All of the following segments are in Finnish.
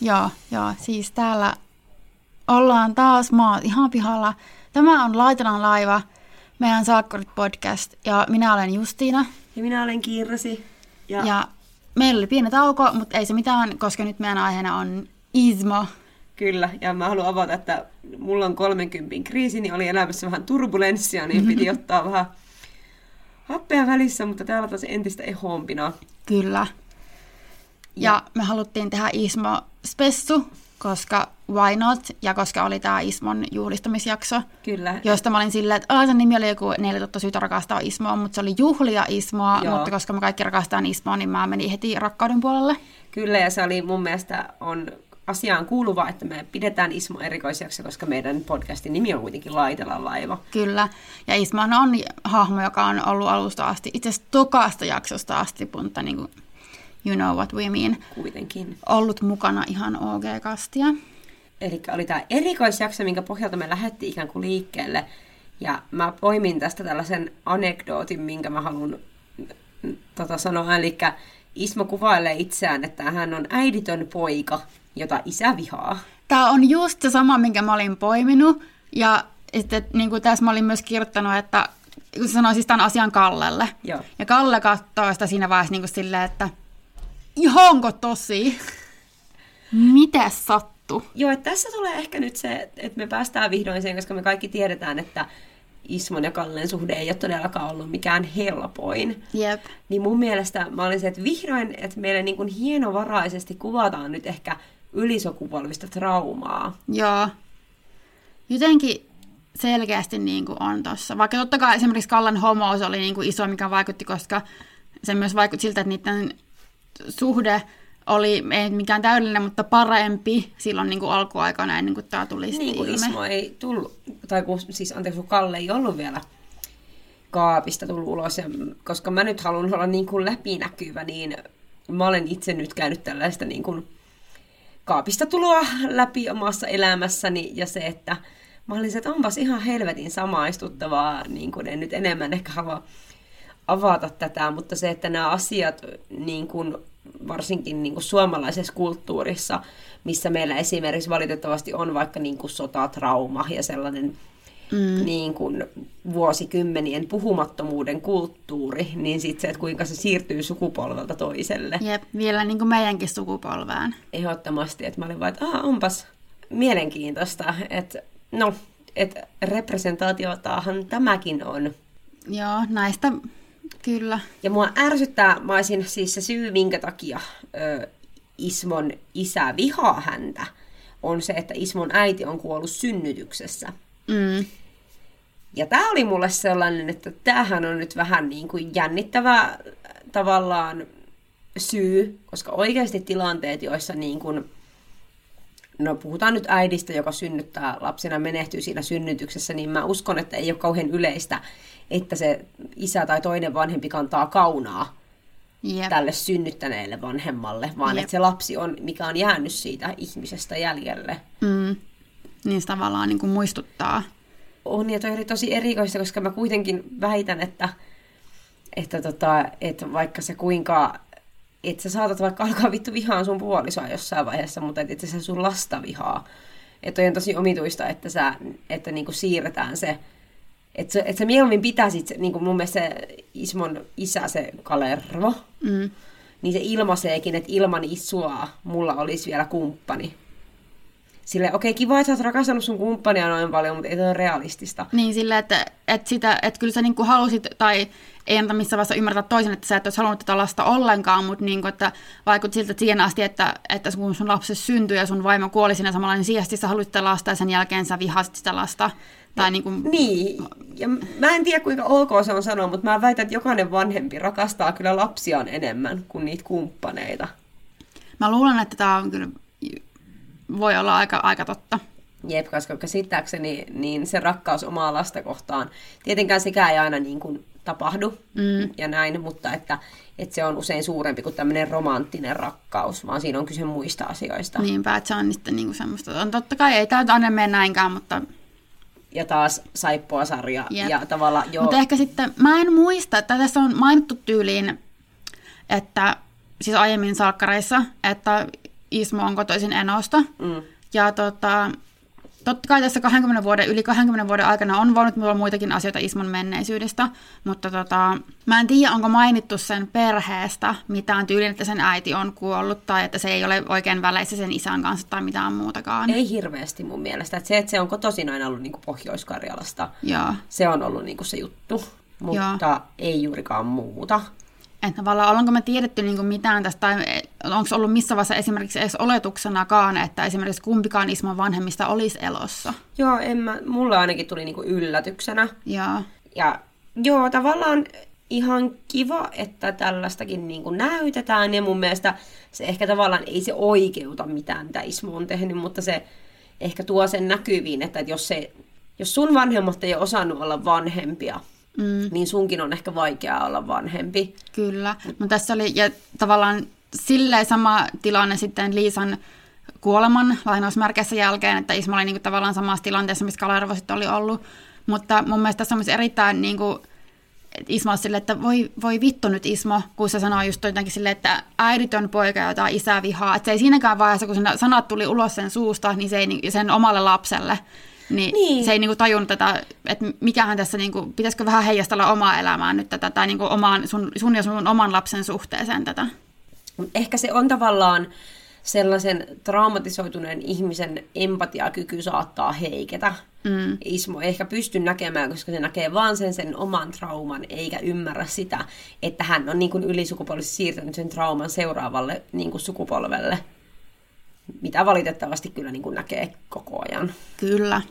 joo, joo. Siis täällä ollaan taas maa ihan pihalla. Tämä on Laitelan laiva, meidän Saakkurit podcast, ja minä olen Justiina. Ja minä olen Kiirrasi. Ja, ja meillä oli pieni tauko, mutta ei se mitään, koska nyt meidän aiheena on Ismo. Kyllä, ja mä haluan avata, että mulla on 30 kriisi, niin oli elämässä vähän turbulenssia, niin piti ottaa vähän happea välissä, mutta täällä taas entistä ehoompina. Kyllä. Ja, ja me haluttiin tehdä Ismo Spessu, koska why not, ja koska oli tämä Ismon juhlistamisjakso. Kyllä. Josta mä olin silleen, että sen nimi oli joku 14 syytä rakastaa Ismoa, mutta se oli juhlia Ismoa, Joo. mutta koska me kaikki rakastaa Ismoa, niin mä menin heti rakkauden puolelle. Kyllä, ja se oli mun mielestä on asiaan kuuluva, että me pidetään Ismo erikoisjakso, koska meidän podcastin nimi on kuitenkin Laitella laiva. Kyllä, ja Ismo on hahmo, joka on ollut alusta asti, itse asiassa tokaasta jaksosta asti, mutta niin kuin You Know What We Mean. Kuitenkin. Ollut mukana ihan OG-kastia. Eli oli tämä erikoisjakso, minkä pohjalta me lähdettiin ikään kuin liikkeelle. Ja mä poimin tästä tällaisen anekdootin, minkä mä haluan tota, sanoa. Eli Ismo kuvailee itseään, että hän on äiditön poika, jota isä vihaa. Tämä on just se sama, minkä mä olin poiminut. Ja sitten niin kuin tässä mä olin myös kirjoittanut, että kun se sanoi siis tämän asian Kallelle. Joo. Ja Kalle katsoo sitä siinä vaiheessa niin kuin silleen, että Ihanko tosi? Mitä sattu? Joo, että tässä tulee ehkä nyt se, että me päästään vihdoin siihen, koska me kaikki tiedetään, että Ismon ja Kallen suhde ei ole todellakaan ollut mikään helpoin. Jep. Niin mun mielestä mä olin se, että vihdoin, että meille niin kuin hienovaraisesti kuvataan nyt ehkä ylisukupolvista traumaa. Joo. Jotenkin selkeästi niin kuin on tossa. Vaikka totta kai esimerkiksi Kallan homous oli niin kuin iso, mikä vaikutti, koska se myös vaikutti siltä, että niiden suhde oli ei mikään täydellinen, mutta parempi silloin niin kuin alkuaikana ennen kuin tämä tuli Niin kuin Ismo ei tullut, tai kun, siis anteeksi, kun Kalle ei ollut vielä kaapista tullut ulos, ja koska mä nyt haluan olla niin kuin läpinäkyvä, niin mä olen itse nyt käynyt tällaista niin kuin kaapista tuloa läpi omassa elämässäni, ja se, että mä olin se, että onpas ihan helvetin samaistuttavaa, niin kuin en nyt enemmän ehkä halua avata tätä, mutta se, että nämä asiat niin kuin varsinkin niin kuin suomalaisessa kulttuurissa, missä meillä esimerkiksi valitettavasti on vaikka niin kuin sotatrauma ja sellainen mm. niin kuin vuosikymmenien puhumattomuuden kulttuuri, niin sitten se, että kuinka se siirtyy sukupolvelta toiselle. Jep, vielä niin kuin meidänkin sukupolvään. Ehdottomasti, että mä olin vaan, että onpas mielenkiintoista, että no, että representaatiotahan tämäkin on. Joo, näistä Kyllä. Ja mua ärsyttää, mä olisin siis se syy, minkä takia ö, Ismon isä vihaa häntä, on se, että Ismon äiti on kuollut synnytyksessä. Mm. Ja tämä oli mulle sellainen, että tämähän on nyt vähän niin kuin jännittävä tavallaan syy, koska oikeasti tilanteet, joissa niin kuin, no puhutaan nyt äidistä, joka synnyttää lapsena, menehtyy siinä synnytyksessä, niin mä uskon, että ei ole kauhean yleistä, että se isä tai toinen vanhempi kantaa kaunaa Jep. tälle synnyttäneelle vanhemmalle, vaan Jep. että se lapsi on, mikä on jäänyt siitä ihmisestä jäljelle. Mm. Niin se tavallaan niin kuin muistuttaa. On, ja toi oli tosi erikoista, koska mä kuitenkin väitän, että, että, tota, että vaikka se kuinka että sä saatat vaikka alkaa vittu vihaan sun puolisoa jossain vaiheessa, mutta että se sun lasta vihaa. Että on tosi omituista, että, sä, että niinku siirretään se että sä, et sä mieluummin pitäisit, niin kuin mun mielestä se Ismon isä, se Kalervo, mm. niin se ilmaiseekin, että ilman isua mulla olisi vielä kumppani. Sille okei, okay, kiva, että sä oot rakastanut sun kumppania noin paljon, mutta ei se ole realistista. Niin, sille, että, että, sitä, että kyllä sä niin kuin halusit, tai ei anta missään vaiheessa ymmärtää toisen, että sä et olisi halunnut tätä lasta ollenkaan, mutta niin kuin, että vaikutti siltä, että siihen asti, että, että kun sun lapsi syntyi ja sun vaimo kuoli siinä samalla, niin siihen sä halusit sitä lasta ja sen jälkeen sä vihasit sitä lasta. Tai niin, kuin... niin, ja mä en tiedä kuinka ok se on sanoa, mutta mä väitän, että jokainen vanhempi rakastaa kyllä lapsiaan enemmän kuin niitä kumppaneita. Mä luulen, että tämä on kyllä, voi olla aika, aika totta. Jep, koska käsittääkseni niin se rakkaus omaa lasta kohtaan, tietenkään sekä ei aina niin kuin tapahdu mm. ja näin, mutta että, että se on usein suurempi kuin tämmöinen romanttinen rakkaus, vaan siinä on kyse muista asioista. Niinpä, että se on sitten niin kuin semmoista, on totta kai ei tämä aina mene näinkään, mutta ja taas Saippoa-sarja. Yep. Ja tavalla, joo. Mutta ehkä sitten, mä en muista, että tässä on mainittu tyyliin, että siis aiemmin salkkareissa, että Ismo on kotoisin Enosta. Mm. Ja tota, totta kai tässä 20 vuoden, yli 20 vuoden aikana on voinut olla muitakin asioita Ismon menneisyydestä, mutta tota, mä en tiedä, onko mainittu sen perheestä mitään tyylin, että sen äiti on kuollut tai että se ei ole oikein väleissä sen isän kanssa tai mitään muutakaan. Ei hirveästi mun mielestä. Että se, että se on kotoisin aina ollut niin Pohjois-Karjalasta, Joo. se on ollut niin se juttu. Mutta Joo. ei juurikaan muuta. Että tavallaan ollaanko me tiedetty niin mitään tästä, tai onko ollut missä vaiheessa esimerkiksi edes oletuksenakaan, että esimerkiksi kumpikaan Ismon vanhemmista olisi elossa? Joo, en mä, mulla ainakin tuli niin yllätyksenä. Joo. Ja joo, tavallaan ihan kiva, että tällaistakin niin kuin näytetään, ja mun mielestä se ehkä tavallaan ei se oikeuta mitään, mitä Ismo on tehnyt, mutta se ehkä tuo sen näkyviin, että jos, se, jos sun vanhemmat ei osannut olla vanhempia, mm. niin sunkin on ehkä vaikeaa olla vanhempi. Kyllä, mutta tässä oli ja tavallaan silleen sama tilanne sitten Liisan kuoleman lainausmerkeissä jälkeen, että Isma oli niinku tavallaan samassa tilanteessa, missä Kalervo sitten oli ollut. Mutta mun mielestä tässä on myös erittäin niinku, Ismo sille, että voi, voi vittu nyt Ismo, kun se sanoo just jotenkin silleen, että äiditön poika jotain isää vihaa. Että se ei siinäkään vaiheessa, kun sanat tuli ulos sen suusta, niin se ei sen omalle lapselle niin, niin. se ei niinku tajunnut tätä, että mikähän tässä, niinku, pitäisikö vähän heijastella omaa elämää nyt tätä, tai niinku omaan, sun, sun ja sun oman lapsen suhteeseen tätä. Ehkä se on tavallaan sellaisen traumatisoituneen ihmisen empatiakyky saattaa heiketä. Mm. Ismo ei ehkä pysty näkemään, koska se näkee vaan sen, sen oman trauman, eikä ymmärrä sitä, että hän on niin kuin ylisukupolvisesti siirtänyt sen trauman seuraavalle niin kuin sukupolvelle, mitä valitettavasti kyllä niin kuin näkee koko ajan. Kyllä.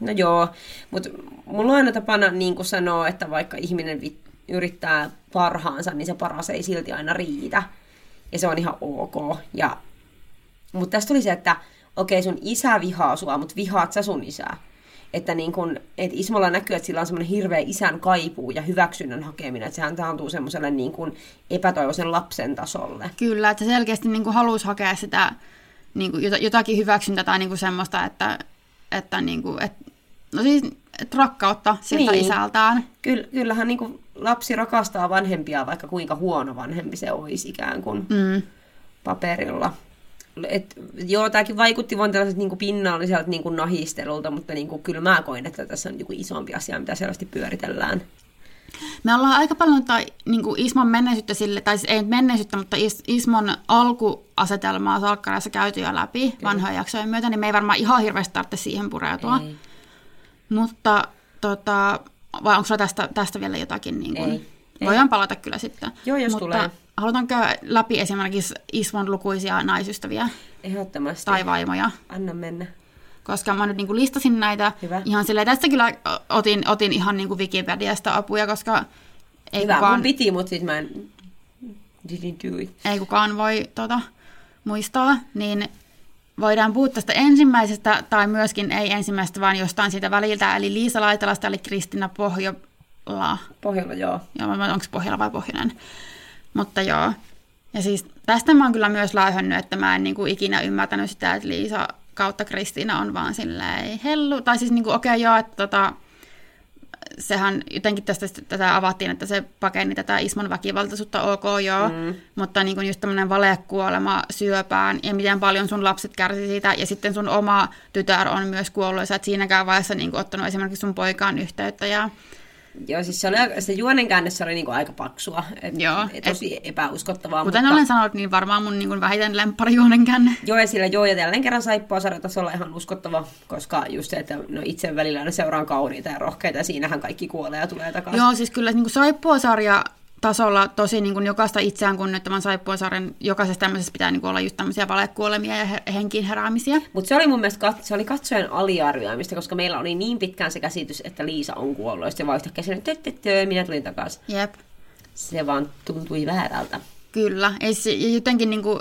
No joo, mutta mulla on aina tapana niin kuin sanoa, että vaikka ihminen vi- yrittää parhaansa, niin se paras ei silti aina riitä. Ja se on ihan ok. Ja, mutta tästä tuli se, että okei, sun isä vihaa sua, mutta vihaat sä sun isää. Että niin kun, et Ismolla näkyy, että sillä on semmoinen hirveä isän kaipuu ja hyväksynnän hakeminen, että sehän taantuu semmoiselle niin kun epätoivoisen lapsen tasolle. Kyllä, että se selkeästi niin halusi hakea sitä niin kuin jotakin hyväksyntä tai niin kuin semmoista, että, että, niin kuin, että no siis rakkautta siltä niin. isältään. Kyllä, kyllähän niin kuin lapsi rakastaa vanhempia, vaikka kuinka huono vanhempi se olisi ikään kuin mm. paperilla. Et, joo, tämäkin vaikutti vain tällaiset niin pinnalliselta niin kuin nahistelulta, mutta niin kuin, kyllä mä koin, että tässä on niin kuin isompi asia, mitä selvästi pyöritellään. Me ollaan aika paljon tai, niin kuin Ismon menneisyyttä sille, tai siis ei menneisyyttä, mutta Is, Ismon alkuasetelmaa Salkkarassa käyty jo läpi Kyllä. vanhojen jaksojen myötä, niin me ei varmaan ihan hirveästi tarvitse siihen pureutua. Ei. Mutta tota, vai onko tästä, tästä vielä jotakin? Niin kuin, ei. Voidaan ei. palata kyllä sitten. Joo, jos mutta tulee. Halutaanko läpi esimerkiksi Ismon lukuisia naisystäviä? Ehdottomasti. Tai vaimoja? Anna mennä koska mä nyt niin kuin listasin näitä Hyvä. ihan silleen, tästä kyllä otin, otin ihan niin kuin Wikipediasta apuja, koska ei Hyvä, kukaan... mun piti, mutta siis mä en didn't do it. Ei kukaan voi tota, muistaa, niin voidaan puhua tästä ensimmäisestä, tai myöskin ei ensimmäisestä, vaan jostain siitä väliltä, eli Liisa Laitalasta, eli Kristina Pohjola. Pohjola, joo. Joo, onko Pohjola vai Pohjonen? Mutta joo. Ja siis tästä mä oon kyllä myös laihannut, että mä en niin kuin ikinä ymmärtänyt sitä, että Liisa kautta Kristiina on vaan silleen hellu. Tai siis niin okei okay, joo, että tota, sehän jotenkin tästä tätä avattiin, että se pakeni tätä Ismon väkivaltaisuutta, ok joo, mm. mutta niin kuin just tämmöinen valekuolema syöpään ja miten paljon sun lapset kärsi siitä ja sitten sun oma tytär on myös kuollut ja sä et siinäkään vaiheessa niin kuin ottanut esimerkiksi sun poikaan yhteyttä ja Joo, siis se, oli, se juonen käännössä oli niinku aika paksua. Et, joo. Et, tosi et, epäuskottavaa. Kuten mutta... olen sanonut, niin varmaan mun niinku vähiten lemppari juonen käänne. Joo, ja sillä joo, ja jälleen kerran saippua sarjatasolla ihan uskottava, koska just se, että no itse välillä ne seuraan kauniita ja rohkeita, ja siinähän kaikki kuolee ja tulee takaisin. Joo, siis kyllä niinku saippua sarja tasolla tosi niin kuin jokaista itseään kunnioittavan saippuasarjan jokaisessa tämmöisessä pitää niin kuin olla just tämmöisiä valekuolemia ja henkiin heräämisiä. Mutta se oli mun mielestä se oli katsojan aliarvioimista, koska meillä oli niin pitkään se käsitys, että Liisa on kuollut. Ja sitten vaan yhtäkkiä sinne, minä tulin takaisin. Jep. Se vaan tuntui väärältä. Kyllä. Ei se, jotenkin niin kuin,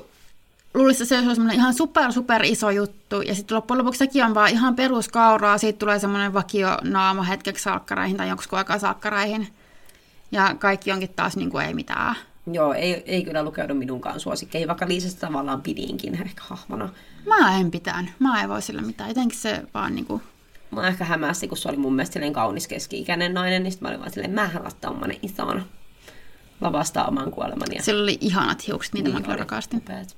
luulisi, että se olisi semmoinen ihan super, super iso juttu. Ja sitten loppujen lopuksi sekin on vaan ihan peruskauraa. Siitä tulee semmoinen vakionaama hetkeksi salkkareihin tai jonkun aikaa salkkareihin. Ja kaikki onkin taas niin kuin ei mitään. Joo, ei, ei kyllä lukeudu minunkaan suosikkeihin, vaikka Liisasta tavallaan pidinkin ehkä hahmona. Mä en pitänyt. Mä en voi sillä mitään. Jotenkin se vaan niinku... Mä ehkä hämästi, kun se oli mun mielestä kaunis keski-ikäinen nainen, niin sitten mä olin vaan silleen, mähän lasta tommonen isona lavastaa oman kuoleman. Ja... Sillä oli ihanat hiukset, niitä niin mä kyllä rakastin. Upeat.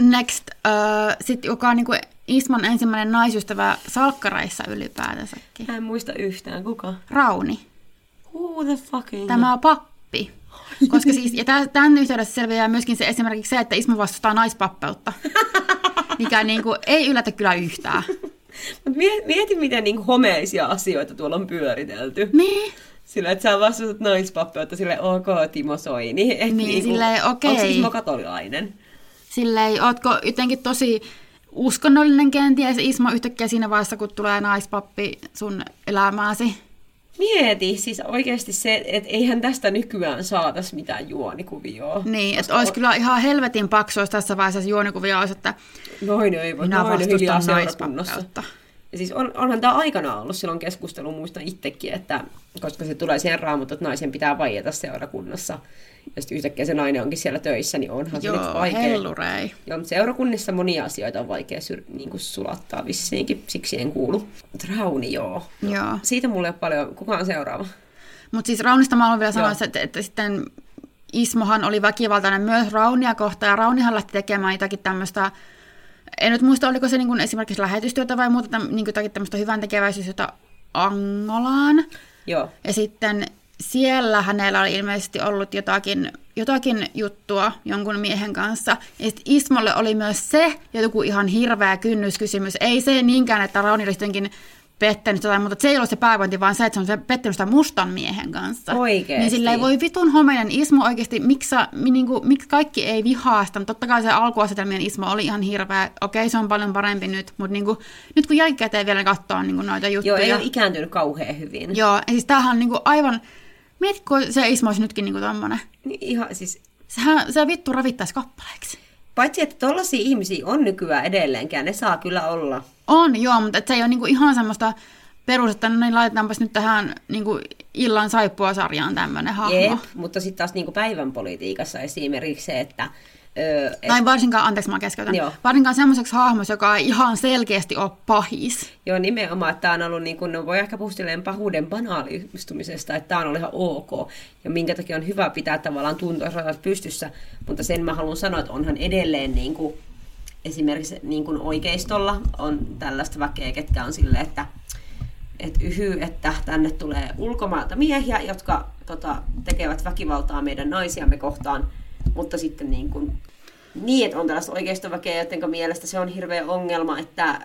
next, uh, sit, joka on niinku Isman ensimmäinen naisystävä salkkareissa ylipäätänsäkin. Mä en muista yhtään, kuka? Rauni. Who the fucking... Tämä on pappi. Koska siis, ja tämän yhteydessä selviää myöskin se esimerkiksi se, että Isma vastustaa naispappeutta. Mikä niinku ei yllätä kyllä yhtään. Mut mieti, miten niin homeisia asioita tuolla on pyöritelty. Niin. Sillä, että sä vastustat naispappeutta sille ok Timo Soini. Et Niin, niinku, silleen, okei. Onko Ismo katolilainen? Silleen, ootko jotenkin tosi uskonnollinen kenties Ismo yhtäkkiä siinä vaiheessa, kun tulee naispappi sun elämääsi? Mieti, siis oikeasti se, että eihän tästä nykyään saatas mitään juonikuvioa. Niin, että olisi kyllä ihan helvetin paksu, jos tässä vaiheessa juonikuvia olisi, että Noin ei voi, minä noin vastustan seurakunnassa. Ja siis on, onhan tämä aikana ollut silloin keskustelu, muistan itsekin, että koska se tulee siihen raamut, että naisen pitää vaieta seurakunnassa, ja sitten yhtäkkiä se nainen onkin siellä töissä, niin onhan se nyt Joo, vaikea. hellurei. Joo, mutta seurakunnissa monia asioita on vaikea syr- niin kuin sulattaa vissiinkin, siksi en kuulu. Mut Rauni, joo. Joo. Siitä mulle ei ole paljon. Kuka on seuraava? Mutta siis Raunista mä haluan vielä sanoa, Joo. että, että sitten Ismohan oli väkivaltainen myös Raunia kohtaan, ja Raunihan lähti tekemään jotakin tämmöistä, en nyt muista, oliko se niin kuin esimerkiksi lähetystyötä vai muuta, niin kuin tämmöistä hyvän tekeväisyyttä Angolaan. Joo. Ja sitten siellä hänellä oli ilmeisesti ollut jotakin, jotakin juttua jonkun miehen kanssa. Ja sitten Ismolle oli myös se joku ihan hirveä kynnyskysymys. Ei se niinkään, että Rauni olisi jotenkin pettänyt jotain, mutta se ei ollut se pääpointti, vaan se, että se on se pettänyt sitä mustan miehen kanssa. Oikeesti? Niin sillä ei voi vitun homeinen Ismo oikeasti, miksi, mi- niinku, miksi kaikki ei vihaa sitä. Totta kai se alkuasetelmien Ismo oli ihan hirveä. Okei, se on paljon parempi nyt, mutta niinku, nyt kun jälkikäteen vielä katsoo niinku noita juttuja. Joo, ei ole ikääntynyt kauhean hyvin. Joo, ja siis tämähän on niinku aivan... Mietitkö se Ismo olisi nytkin niinku tommonen? Niin Ihan siis, Sehän se vittu ravittaisi kappaleeksi. Paitsi että tollaisia ihmisiä on nykyään edelleenkään, ne saa kyllä olla. On, joo, mutta se ei ole niinku ihan semmoista perus, että no niin laitetaanpas nyt tähän niinku illan saippua-sarjaan tämmöinen hahmo. Jep, mutta sitten taas niin päivän politiikassa esimerkiksi se, että... Öö, et, Tai varsinkaan, anteeksi mä keskeytän, Joo. varsinkaan semmoiseksi hahmoksi, joka ei ihan selkeästi ole pahis. Joo, nimenomaan, että tämä on ollut, niin kuin, no voi ehkä puhua pahuuden banaalistumisesta, että tämä on ollut ihan ok, ja minkä takia on hyvä pitää tavallaan tuntoisratat pystyssä, mutta sen mä haluan sanoa, että onhan edelleen niin kuin, esimerkiksi niin kuin oikeistolla on tällaista väkeä, ketkä on silleen, että et yhy, että tänne tulee ulkomailta miehiä, jotka tota, tekevät väkivaltaa meidän naisiamme kohtaan, mutta sitten niin, kuin, niin että on tällaista oikeistoväkeä, joten mielestä se on hirveä ongelma, että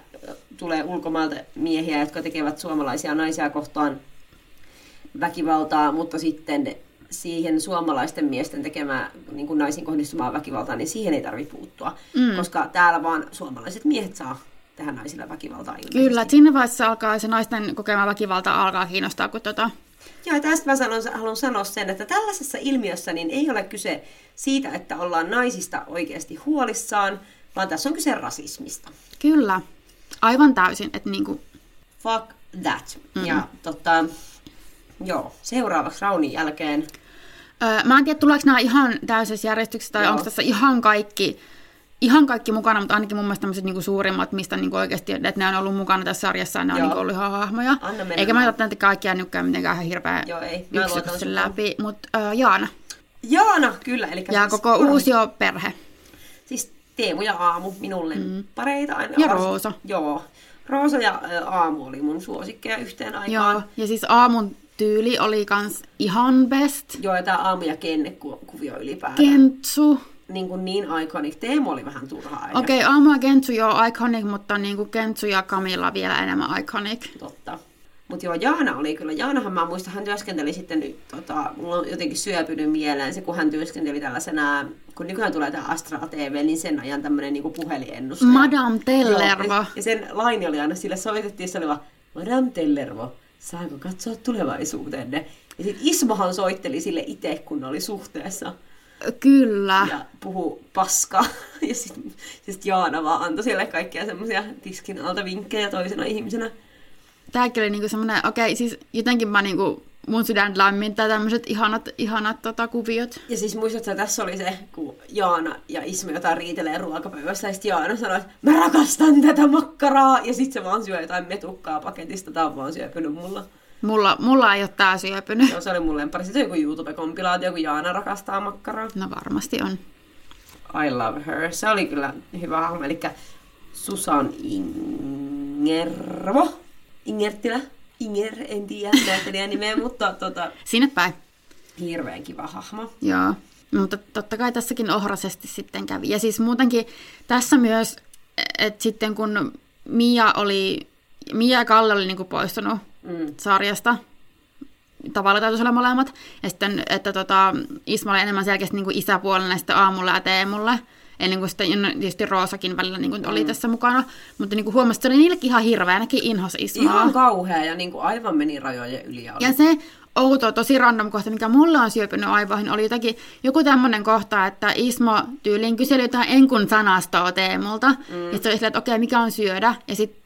tulee ulkomailta miehiä, jotka tekevät suomalaisia naisia kohtaan väkivaltaa, mutta sitten siihen suomalaisten miesten tekemään niin kuin naisiin kohdistumaan väkivaltaa, niin siihen ei tarvitse puuttua, mm. koska täällä vaan suomalaiset miehet saa tehdä naisille väkivaltaa ilmeisesti. Kyllä, että siinä vaiheessa alkaa se naisten kokema väkivalta alkaa kiinnostaa, kun tota... Joo, ja tästä mä sanon, haluan sanoa sen, että tällaisessa ilmiössä niin ei ole kyse siitä, että ollaan naisista oikeasti huolissaan, vaan tässä on kyse rasismista. Kyllä, aivan täysin, että niinku... Fuck that. Mm-hmm. Ja tota, joo, seuraavaksi Raunin jälkeen. Öö, mä en tiedä, tuleeko nämä ihan täysessä järjestyksessä, tai Joo. onko tässä ihan kaikki, ihan kaikki mukana, mutta ainakin mun mielestä tämmöiset niinku suurimmat, mistä niinku oikeasti, että ne on ollut mukana tässä sarjassa, ja ne on Joo. niinku ollut ihan hahmoja. Eikä mä näitä kaikkia nytkään mitenkään ihan hirveän Joo, ei. Suhun. läpi, mutta öö, Jaana. Jaana, kyllä. Eli Ja siis koko Raunin- uusio perhe. Siis Teemu ja Aamu, minulle mm. pareita aina. Ja Vars- Roosa. Joo. Roosa ja Aamu oli mun suosikkeja yhteen aikaan. Joo, ja siis aamun tyyli oli kans ihan best. Joo, ja tää Aamu ja Kenne ku- kuvio ylipäätään. Kentsu. Niin, kuin niin iconic. Teemu oli vähän turhaa. Okei, okay, aamu ja Kentsu jo iconic, mutta niinku Kentsu ja Camilla vielä enemmän iconic. Totta. Mutta joo, Jaana oli kyllä. Jaanahan mä muistan, hän työskenteli sitten, nyt, tota, mulla on jotenkin syöpynyt mieleen se, kun hän työskenteli tällaisena, kun nykyään tulee tämä Astra TV, niin sen ajan tämmöinen niinku puhelinennustaja. Madame Tellervo. Joo, ja, sen laini oli aina, sille soitettiin, se oli vaan, Madame Tellervo, saanko katsoa tulevaisuuteenne? Ja sitten Ismohan soitteli sille itse, kun oli suhteessa. Kyllä. ja puhu paskaa. Ja sitten sit Jaana vaan antoi siellä kaikkia semmoisia tiskin alta vinkkejä toisena ihmisenä. Tääkin oli niinku semmonen, okei, siis jotenkin mä niinku, mun sydän lämmittää tämmöiset ihanat, ihanat tota, kuviot. Ja siis muistatko, että tässä oli se, kun Jaana ja Ismo jotain riitelee ruokapöydässä, ja sitten Jaana sanoi, että mä rakastan tätä makkaraa, ja sitten se vaan syö jotain metukkaa paketista, tää on vaan syöpynyt mulla. Mulla, mulla ei ole tää syöpynyt. Joo, se oli mun lemppari. Sitten joku YouTube-kompilaatio, kun Jaana rakastaa makkaraa. No varmasti on. I love her. Se oli kyllä hyvä hahmo, eli Susan Ingervo. Ingertilä. Inger, en tiedä näyttelijän nimeä, mutta tota, Sinne päin. hirveän kiva hahmo. Joo, mutta totta kai tässäkin ohrasesti sitten kävi. Ja siis muutenkin tässä myös, että sitten kun Mia oli, Mia ja Kalle oli niinku poistunut Mm. sarjasta, tavalla täytyisi olla molemmat, ja sitten, että tota, Isma oli enemmän selkeästi isäpuolena ja sitten aamulla ja teemulla, ennen kuin sitten no, tietysti Roosakin välillä niin oli Mm. tässä mukana, mutta niin kuin huomasi, että se oli niillekin ihan hirveä, nekin inhos Ismaa. Ihan kauhea ja niin kuin aivan meni rajojen yli. Ja oli. Ja se outo, tosi random kohta, mikä mulla on syöpynyt aivoihin, oli jotenkin joku tämmöinen kohta, että Ismo tyyliin kyseli jotain enkun sanastoa Teemulta. Mm. Ja se oli silleen, että okei, mikä on syödä? Ja sitten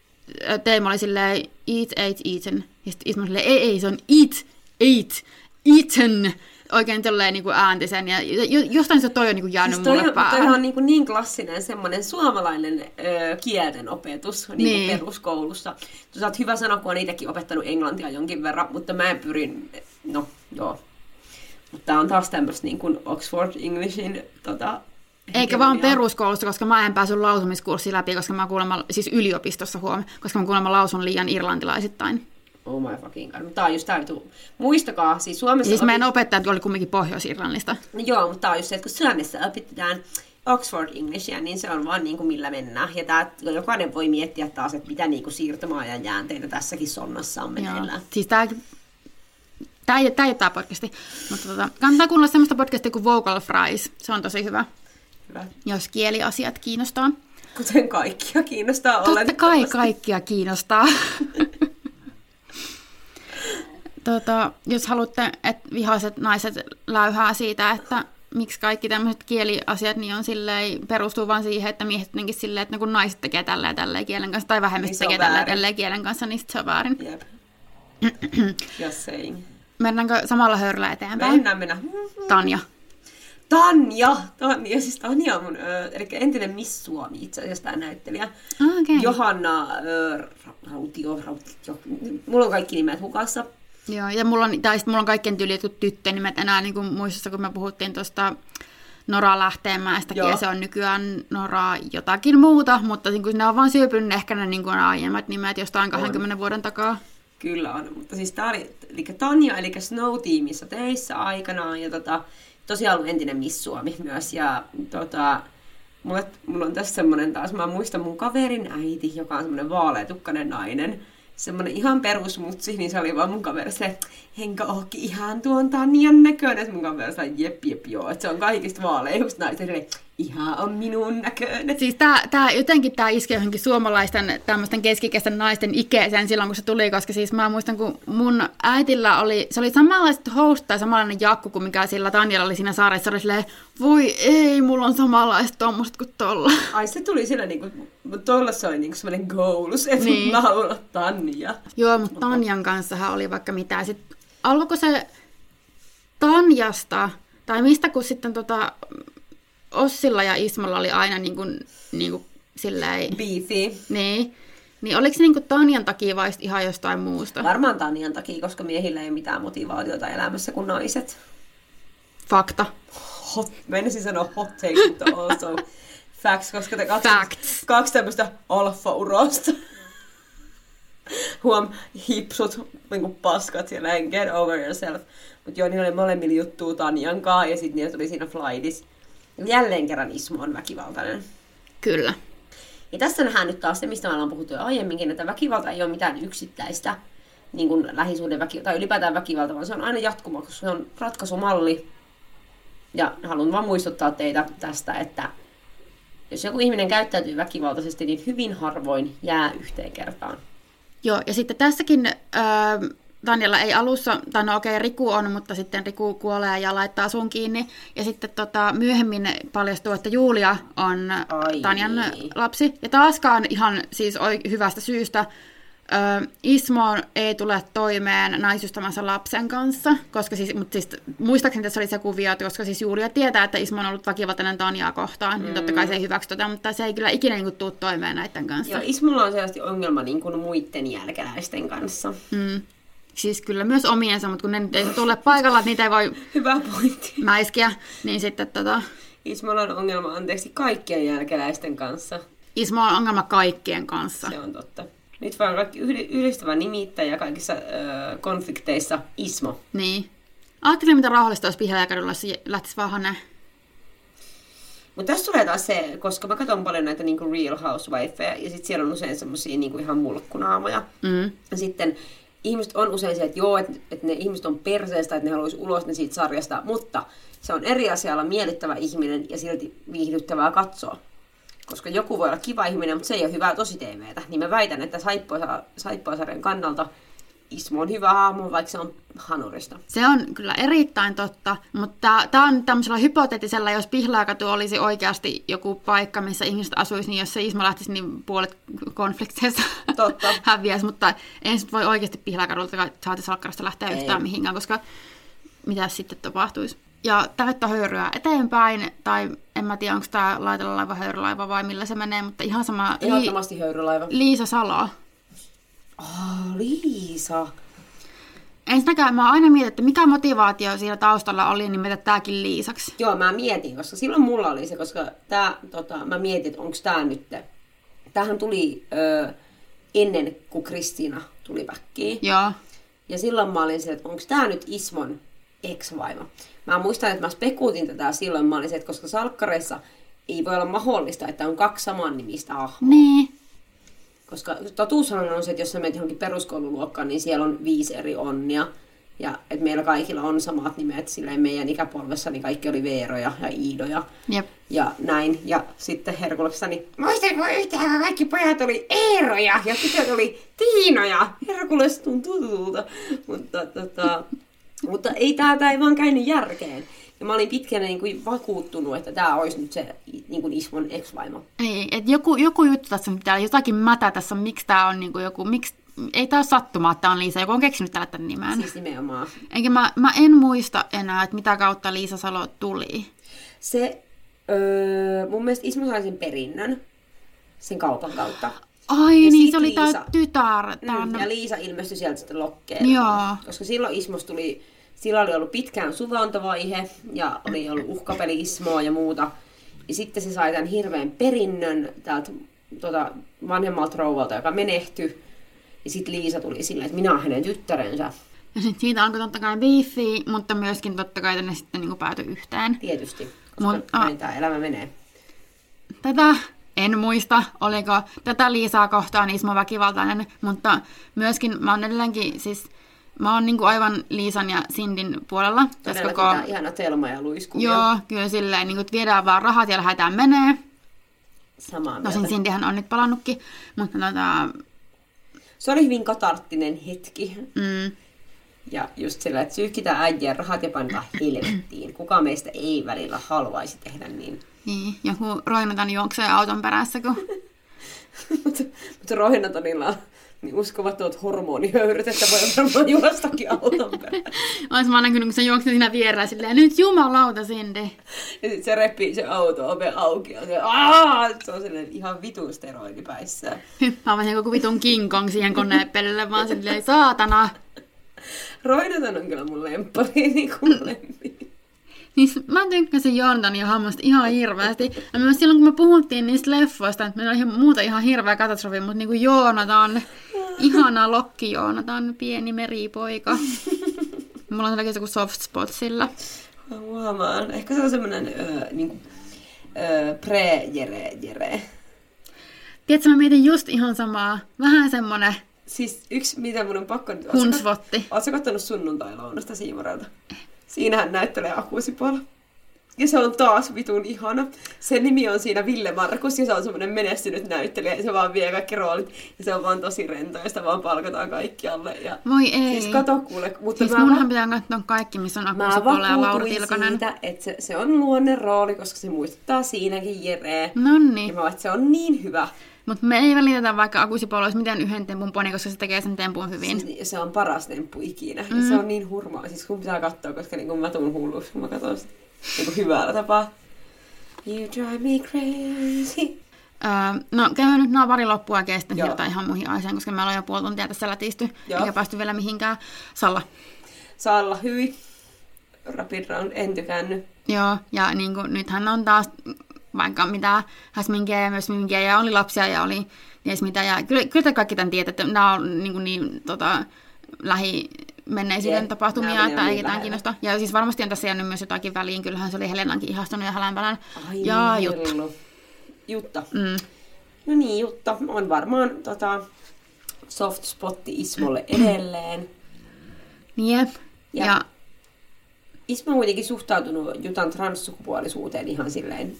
Teemu oli silleen, eat, ate, eaten. Ja sitten Ismo oli silleen, ei, ei, se on eat, ate, eaten. Oikein tolleen niin äänti sen. Ja jo- jostain se toi on niin kuin jäänyt Siis toi, mulle on, päähän. toi on niin, kuin niin klassinen semmoinen suomalainen ö, kielen opetus niin Niin. kuin peruskoulussa. Sä oot hyvä sanoa, kun on itsekin opettanut englantia jonkin verran, mutta mä en pyrin, no joo. Mutta on taas tämmöistä niin kuin Oxford Englishin tota, Eikä vaan peruskoulusta, koska mä en päässyt lausumiskurssi läpi, koska mä kuulemma, siis yliopistossa huom, koska mä kuulemma lausun liian irlantilaisittain. Oh my fucking god. Mutta tää on just tää, tu- muistakaa, siis Suomessa... Siis meidän opit- opettajat oli kumminkin Pohjois-Irlannista. No joo, mutta tää on just se, että kun Suomessa opetetaan Oxford Englishia, niin se on vaan niin kuin millä mennään. Ja tää, jokainen voi miettiä taas, että mitä niin kuin siirtymäajan jäänteitä tässäkin sonnassa on Joo. meneillään. Siis tää, tää, ei, tää ei ole tää podcasti, mutta tota, kannattaa kuunnella semmoista podcastia kuin Vocal Fries. Se on tosi hyvä, Hyvä. jos kieliasiat kiinnostaa. Kuten kaikkia kiinnostaa Totta kai oletettavasti. kaikkia kiinnostaa. tota, jos haluatte, että vihaiset naiset läyhää siitä, että miksi kaikki tämmöiset kieliasiat niin on silleen, perustuu vaan siihen, että miehet jotenkin silleen, että kun naiset tekee tällä ja tällä kielen kanssa, tai vähemmistö Niin tekee tällä ja tällä kielen kanssa, niin se on väärin. Just saying. Mennäänkö samalla höyryllä eteenpäin? Mennään, mennään. Tanja. Tanja! Tanja, siis Tanja on mun, ö, eli entinen Miss Suomi itse asiassa tämä näyttelijä. Okay. Johanna ö, Ra- Rautio, Rautio, mulla on kaikki nimet hukassa. Joo, ja mulla on, tai mulla on kaikkien tyyli jotkut tyttönimet enää niin kuin muistissa, kun me puhuttiin tuosta Nora Lähteenmäestäkin, Joo. ja se on nykyään Nora jotakin muuta, mutta niin kuin ne on vaan syöpynyt ehkä ne niin kuin aiemmat nimet jostain 20 vuoden takaa. Kyllä on, mutta siis tää oli, eli Tanja, eli Snow-tiimissä töissä aikanaan, ja tota, tosiaan ollut entinen Miss Suomi myös, ja tota, mulle, mulla on tässä semmonen taas, mä muistan mun kaverin äiti, joka on semmonen vaaleatukkainen nainen, semmonen ihan perusmutsi, niin se oli vaan mun kaveri se, enkä ookin ihan tuon Tanjan näköinen. Mun kaveri sanoi, jep, jep, joo, että se on kaikista vaaleus naista. Ihan on minun näköinen. Siis tää, tää, jotenkin tämä iskee johonkin suomalaisten tämmöisten keskikäisten naisten ikeeseen silloin, kun se tuli, koska siis mä muistan, kun mun äitillä oli, se oli samanlaiset host tai samanlainen jakku kuin mikä sillä Tanjalla oli siinä saaressa, se oli silleen, voi ei, mulla on samanlaiset tommoset kuin tolla. Ai se tuli sillä niinku, tuolla se oli niinku semmoinen goals, että Niin. niin. laula Tanja. Joo, mutta Tanjan kanssahan oli vaikka mitä. Sitten alkoiko se Tanjasta, tai mistä kun sitten tota, Ossilla ja Ismalla oli aina niin kuin, niin kuin silleen, Beefy. niin, niin oliko se niin kuin Tanjan takia vai ihan jostain muusta? Varmaan Tanjan takia, koska miehillä ei ole mitään motivaatiota elämässä kuin naiset. Fakta. Hot, meinasin sanoa hot take, mutta also facts, koska te kaksi, Facts. kaksi tämmöistä alfa-urosta. Huom, hipsut, niinku paskat siellä, näin, get over yourself. Mutta joo, niillä oli molemmilla juttua Tanjan kanssa, ja sitten niillä tuli siinä flightissa. Jälleen kerran Ismo on väkivaltainen. Kyllä. Ja tässä nähdään nyt taas se, mistä me ollaan puhuttu jo aiemminkin, että väkivalta ei ole mitään yksittäistä niin kuin lähisuuden väkivalta, tai ylipäätään väkivalta, vaan se on aina jatkuma, koska se on ratkaisumalli. Ja haluan vaan muistuttaa teitä tästä, että jos joku ihminen käyttäytyy väkivaltaisesti, niin hyvin harvoin jää yhteen kertaan. Joo, ja sitten tässäkin äh, Tanjalla ei alussa, tai no okei, Riku on, mutta sitten Riku kuolee ja laittaa sun kiinni. Ja sitten tota, myöhemmin paljastuu, että Julia on Ai Tanjan niin. lapsi. Ja taaskaan ihan siis hyvästä syystä. Ö, Ismo ei tule toimeen naisystämänsä lapsen kanssa, koska siis, mutta siis muistaakseni tässä oli se kuvio, että koska siis Julia tietää, että Ismo on ollut väkivaltainen Tanjaa kohtaan, mm. niin totta kai se ei hyväksy tätä, mutta se ei kyllä ikinä niin tule toimeen näiden kanssa. Joo, Ismulla on selvästi ongelma niin kuin muiden jälkeläisten kanssa. Mm. Siis kyllä myös omiensa, mutta kun ne nyt ei tule paikalla, että niitä ei voi Hyvä pointti. mäiskiä, niin sitten tota, Ismolla on ongelma, anteeksi, kaikkien jälkeläisten kanssa. Ismo on ongelma kaikkien kanssa. Se on totta. Nyt vaan yhdistävä nimittäjä kaikissa ö, konflikteissa Ismo. Niin. Ajattelin, mitä rauhallista olisi Pihlajaakadulla, jos lähtisi vaan hane. Mutta tässä tulee taas se, koska mä katson paljon näitä niinku Real Housewifeja, ja sitten siellä on usein semmosia niinku ihan mulkkunaamoja. Mm. Ja sitten ihmiset on usein se, että joo, että, että ne ihmiset on perseestä, että ne haluaisi ulos ne siitä sarjasta, mutta se on eri asia olla miellyttävä ihminen ja silti viihdyttävää katsoa. Koska joku voi olla kiva ihminen, mutta se ei ole hyvää tosi TVtä. Niin mä väitän, että Saippuasa- Saippuasarjan kannalta Ismo on hyvä hahmo, vaikka se on hanurista. Se on kyllä erittäin totta, mutta tämä on tämmöisellä hypoteettisella, jos Pihlajakatu olisi oikeasti joku paikka, missä ihmiset asuisi, niin jos se Ismo lähtisi, niin puolet konflikteista Totta. häviäisi, mutta ei se voi oikeasti Pihlajakadulta saati salkkarasta lähteä Ei. yhtään mihinkään, koska mitä sitten tapahtuisi. Ja täyttä höyryä eteenpäin, tai en mä tiedä, onko tämä laitella laiva höyrylaiva vai millä se menee, mutta ihan sama Li- Ehdottomasti höyrylaiva. Liisa Salo. Oh, Liisa. Ensinnäkään mä oon aina mietin, että mikä motivaatio siinä taustalla oli nimetä tämäkin Liisaksi. Joo, mä mietin, koska silloin mulla oli se, koska tää, tota, mä mietin, että onko tää nyt... Tämähän tuli ö, ennen kuin Kristiina tuli väkkiin. Joo. Ja silloin mä olin se, että onko tämä nyt Ismon ex-vaimo. Mä muistan, että mä spekuutin tätä silloin. Mä olin se, että koska salkkareissa ei voi olla mahdollista, että on kaksi saman nimistä hahmoa. Niin. Koska totuushan on se, että jos sä menet johonkin peruskoululuokkaan, niin siellä on viisi eri onnia. Ja että meillä kaikilla on samat nimet, silleen meidän ikäpolvessa niin kaikki oli Veeroja ja Iidoja. Jep. Ja näin. Ja sitten Herkulessa, niin muistatko yhtään, kun kaikki pojat oli Eeroja ja tytöt oli Tiinoja. Herkules tuntuu tutulta. Mutta, tota, mutta ei tää, tää ei vaan käynyt järkeen. Ja mä olin pitkään niin kuin vakuuttunut, että tämä olisi nyt se niin kuin Ismon ex-vaimo. Ei, et joku, joku juttu tässä on pitää jotakin mätä tässä, miksi tämä on niinku joku, miksi, ei tämä ole sattumaa, että tää on Liisa, joku on keksinyt tällä tämän nimen. Siis nimenomaan. Enkä mä, mä en muista enää, että mitä kautta Liisa Salo tuli. Se, öö, mun mielestä Ismo sai sen perinnön sen kaupan kautta. Ai Ja niin, se oli tää Liisa. tytär. Tää Mm, ja Liisa ilmestyi sieltä sitten lokkeen. Joo. Koska silloin Ismos tuli, sillä oli ollut pitkään suvantovaihe ja oli ollut uhkapeli Ismoa ja muuta. Ja sitten se sai tämän hirveän perinnön täältä tota, vanhemmalta rouvalta, joka menehtyi. Ja sitten Liisa tuli silleen, että minä olen hänen tyttärensä. Ja sit siitä alkoi totta kai biifi, mutta myöskin totta kai ne sitten niinku päätyi yhteen. Tietysti, koska ah. näin tämä elämä menee. Tätä en muista, oliko tätä Liisaa kohtaan Ismo väkivaltainen, mutta myöskin mä oon edelleenkin siis, mä oon niinku aivan Liisan ja Sindin puolella. tässä Todella koko- ihana Telma ja Luiskuvia. Joo, kyllä silleen, niin että viedään vaan rahat ja lähdetään menee. Samaa mieltä. Tosin Sindihän on nyt palannutkin, mutta tota, Se oli hyvin katarttinen hetki. mm, Ja just sillä, että syyhkitään äijien rahat ja pannaan helvettiin. Kuka meistä ei välillä haluaisi tehdä niin. Niin, joku Roinatan juoksee auton perässä, kun mutta, mutta Rohinatonilla on niin uskomattomat hormonihöyryt, että voi varmaan juostakin auton perään. olisi mä näkynyt, kun se juoksi siinä vierellä silleen, nyt jumalauta Sindi. Ja sit se repii se auto ove auki ja se, Aa! se on sellainen ihan vitun steroidipäissään. Hyppää vaan joku vitun King Kong siihen koneepelille, vaan silleen, saatana. Roinaton on kyllä mun lemppari, niin kuin lempi. Niin mä tykkäsin Jordania hahmosta ihan hirveästi. Ja myös silloin, kun me puhuttiin niistä leffoista, että meillä oli ihan muuta ihan hirveä katastrofi, mutta niin kuin Joonatan, ihana lokki Joonatan, pieni meripoika. Mulla on joku soft spot sillä. Mä huomaan. Ehkä se on semmonen öö, niinku, öö, pre-jere-jere. Tiedätkö, mä mietin just ihan samaa. Vähän semmonen Siis yksi, mitä mun on pakko hunsvotti. Oletko kattonut sunnuntai-lounasta Siivorelta? Siinähän näyttelee Akusipola. Ja se on taas vitun ihana. Sen nimi on siinä Ville Markus ja se on semmoinen menestynyt näyttelijä ja se vaan vie kaikki roolit. Ja se on vaan tosi rento ja sitä vaan palkataan kaikkialle. Ja... Voi ei. Siis kato kuule, mutta Siis mä, munhan va- pitää katsoa kaikki, missä on mä Akusi Pola ja Laura Tilkonen. siitä, että se, se on luonne rooli, koska se muistuttaa siinäkin Jereä. Ja Nonni. mä vaan, että se on niin hyvä. Mutta me ei välitetä vaikka Akusi Pola olisi mitään yhden tempun poni, koska se tekee sen tempun hyvin. Siis, se on paras temppu ikinä. Mm. Ja se on niin hurmaa. Siis kun pitää katsoa, koska niin kun mä tuun hulluksi, kun mä katson sitä niin hyvällä tapaa. You drive me crazy. Öö, no käydään nyt nämä pari loppua ja sitten siirrytään ihan muihin aiheisiin, koska meillä on jo puoli tuntia tässä lätisty, Joo. eikä päästy vielä mihinkään. Salla. Salla hyi. Rapid round en tykännyt. Joo, ja niin kuin, nythän on taas vaikka mitä Hasminkia ja myös Minkia ja oli lapsia ja oli ties mitä. Ja kyllä, kyllä te kaikki tämän tiedät, että nämä on niin, kuin niin tota, lähi menneisyyden tapahtumia, nämä että niin ei ketään lähellä. kiinnosta. Ja siis varmasti on tässä jäänyt myös jotakin väliin. Kyllähän se oli Helenankin ihastunut ja Hälänpälän. Ja niin, Jutta. Jutta. Mm. No niin, Jutta on varmaan tota, soft spotti Ismolle edelleen. Jep. Ja- Ja, ja Ismo on kuitenkin suhtautunut Jutan transsukupuolisuuteen ihan silleen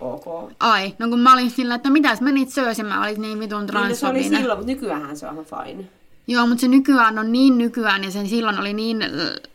ok. ai, no kun mä olin sillä, että mitäs menit söösi, mä olin niin vitun Niin, no se oli transfobinen. silloin, mutta nykyään se on ihan fine. Joo, mutta se nykyään on niin nykyään, ja sen silloin oli niin, niin,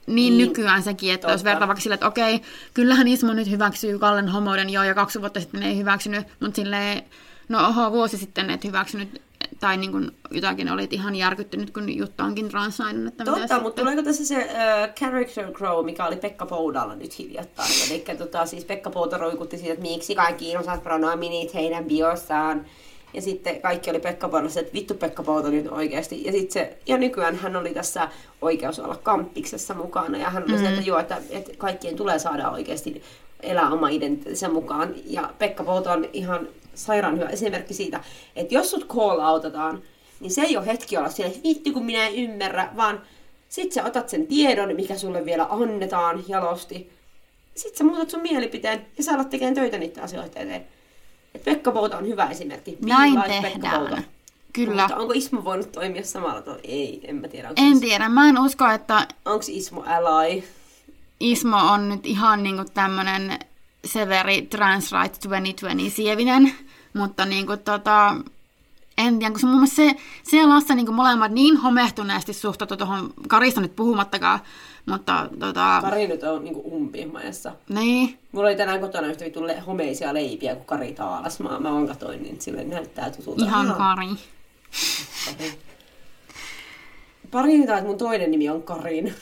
Niin, nykyään sekin, että jos totta. vertaa vaikka sille, että okei, kyllähän Ismo nyt hyväksyy Kallen homouden, joo, ja kaksi vuotta sitten ei hyväksynyt, mutta silleen, no oho, vuosi sitten et hyväksynyt, tai niin kuin jotakin olit ihan järkyttynyt, kun Jutta onkin transnainen, että Totta, mutta sitten? tuleeko tässä se uh, character grow, mikä oli Pekka Poudalla nyt hiljattain? Eli tota, siis Pekka Pouta roikutti siitä, että miksi kaikki osat pronominit heidän biossaan. Ja sitten kaikki oli Pekka Poudalla, että vittu Pekka Pouta nyt oikeasti. Ja, sit se, ja nykyään hän oli tässä oikeus olla kamppiksessa mukana. Ja hän oli mm. että joo, että, että kaikkien tulee saada oikeasti elää oma identiteettinsä mukaan. Ja Pekka Pouta on ihan sairaan hyvä esimerkki siitä, että jos sut call outataan, niin se ei ole hetki olla siellä, että vittu kun minä en ymmärrä, vaan sit sä otat sen tiedon, mikä sulle vielä annetaan jalosti. Sit sä muutat sun mielipiteen ja sä alat tekemään töitä niiden asioiden eteen. Et Pekka Pouta on hyvä esimerkki. Näin Pekka tehdään. Pouta. Kyllä. Mutta onko Ismo voinut toimia samalla tavalla? Ei, en mä tiedä. Onko, En tiedä, mä en usko, että onko Ismo ally? Ismo on nyt ihan niinku tämmönen Severi Trans Rights 2020 sievinen, mutta niinku tota, en tiedä, kun se mun mielestä se, se ja Lasse niinku molemmat niin homehtuneesti suhtautu tuohon Karista nyt puhumattakaan, mutta tota, Kari nyt on niinku umpimaessa. niin, Mulla oli tänään kotona yhtä le- homeisia leipiä, kun Kari taalas. Mä, mä vaan katoin, niin sille näyttää tutulta. ihan Ihan Kari. Kari. Pari että mun toinen nimi on Karin.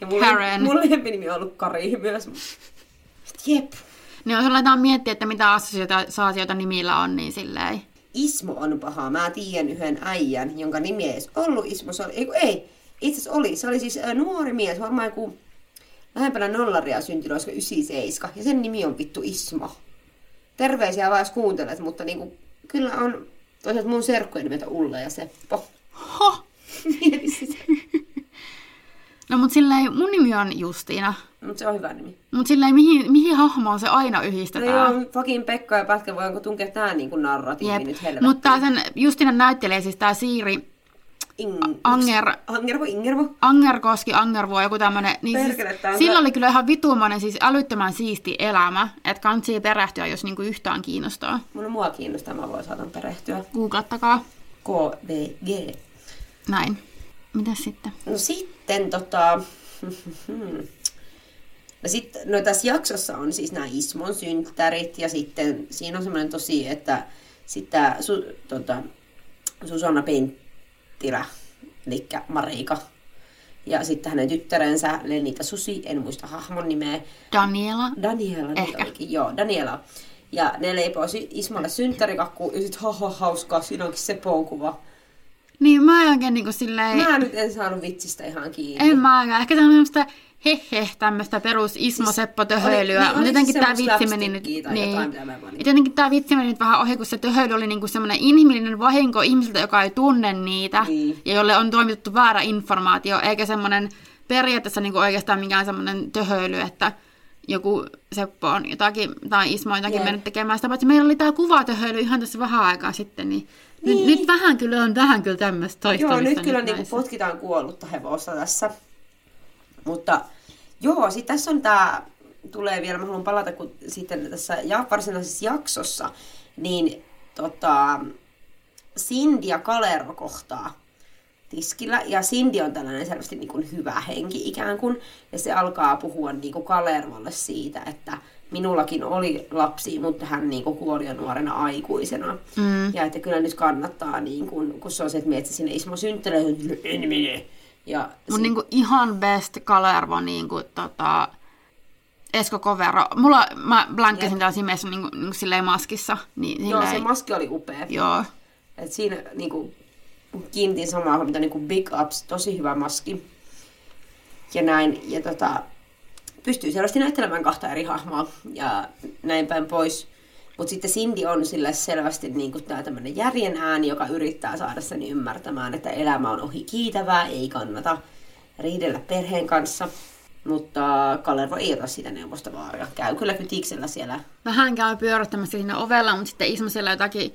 Ja mun, Karen. mun lempinimi on ollut Kari myös. Jep. Niin jos aletaan miettiä, että mitä assosiaatioita nimillä on, niin silleen. Ismo on paha. Mä tiedän yhden äijän, jonka nimi ei edes ollut Ismo. Se oli, ei, ei, itse asiassa oli. Se oli siis ä, nuori mies, varmaan joku lähempänä nollaria syntynyt, olisiko 97. Ja sen nimi on vittu Ismo. Terveisiä vaan jos kuuntelet, mutta niinku, kyllä on toisaalta mun serkkujen nimeltä Ulla ja Seppo. Mieti sitä. No mut silleen, mun nimi on Justiina. Mutta se on hyvä nimi. Mut silleen, mihin, mihin hahmoon se aina No yhdistetään? joo, fucking Pekka ja Pätkä, voinko tunkea tää niinku narratiivi Jep. nyt helvettiin? Mutta sen Justiina näyttelee siis tää Siiri Anger, Angervo, Ingervo. Angerkoski, Angervuo, joku tämmönen. Niin Perkele, tää on sillä oli kyllä ihan vitumainen, siis älyttömän siisti elämä. Että kansi perehtyä, jos niinku yhtään kiinnostaa. Mun mua kiinnostaa, mä voin saatan perehtyä. Googlattakaa. KVG. Näin. Mitäs sitten? No sitten tota... No, sit, no tässä jaksossa on siis nämä Ismon synttärit ja sitten siinä on semmoinen tosi, että sitten su, tota, Susanna Penttilä, eli Marika, ja sitten hänen tyttärensä Lenita Susi, en muista hahmon nimeä, Daniela. Daniela, niin Ehkä. olikin, joo, Daniela. Ja ne leipoo sy- Ismalle synttärikakku, ja sitten haha, hauskaa, siinä onkin Sepon kuva. Niin mä en oikein niinku silleen... Mä nyt en saanut vitsistä ihan kiinni. En mä Ehkä se on semmoista hehe, tämmöistä perus Ismo Seppo töhöilyä. Oli- niin, jotenkin tämä vitsi meni nyt... tai jotain, jotenkin tämä vitsi meni nyt vähän ohi, kun se töhöily oli niinku semmoinen inhimillinen vahinko ihmisiltä, joka ei tunne niitä. Niin. Ja jolle on toimitettu väärä informaatio, eikä semmoinen periaatteessa niinku oikeastaan mikään semmoinen töhöily, että joku Seppo on jotakin, tai Ismo on jotakin Jep. mennyt tekemään sitä, paitsi meillä oli tämä kuvatöhöily ihan tässä vähän aikaa sitten, niin, Niin. Nyt, nyt vähän kyllä on vähän kyllä tämmöistä toistamista. Joo, nyt kyllä niinku näissä. potkitaan kuollutta hevosta tässä. Mutta joo, sitten tässä on tämä, tulee vielä, mä haluan palata, kun sitten tässä ja, varsinaisessa jaksossa, niin tota, Cindy ja Kalero kohtaa tiskillä. Ja Cindy on tällainen selvästi niin kuin hyvä henki ikään kuin. Ja se alkaa puhua niin kuin Kalerolle siitä, että minullakin oli lapsi, mutta hän niin kuin kuoli jo nuorena aikuisena. Mm. Ja että kyllä nyt kannattaa, niin kuin, kun se on se, että mietsi sinne Ismo synttäille, en mene. Ja Mun sit- niinku ihan best Kalervo niinku tota... Esko Kovero. Mulla, mä blankkasin Jep. täällä simessä niinku, niinku silleen maskissa. Niin, joo, silleen, se maski oli upea. joo. Et siinä niin kuin, kiinnitin samaa huomiota, niin kuin big ups, tosi hyvä maski. Ja näin. Ja tota, pystyy selvästi näyttelemään kahta eri hahmoa ja näin päin pois. Mutta sitten Cindy on sille selvästi niin tämä tämmöinen järjen ääni, joka yrittää saada sen ymmärtämään, että elämä on ohi kiitävää, ei kannata riidellä perheen kanssa. Mutta Kalervo ei ota sitä neuvosta vaaria. Käy kyllä kytiksellä siellä. Vähän käy pyörättämässä siinä ovella, mutta sitten Ismo siellä jotakin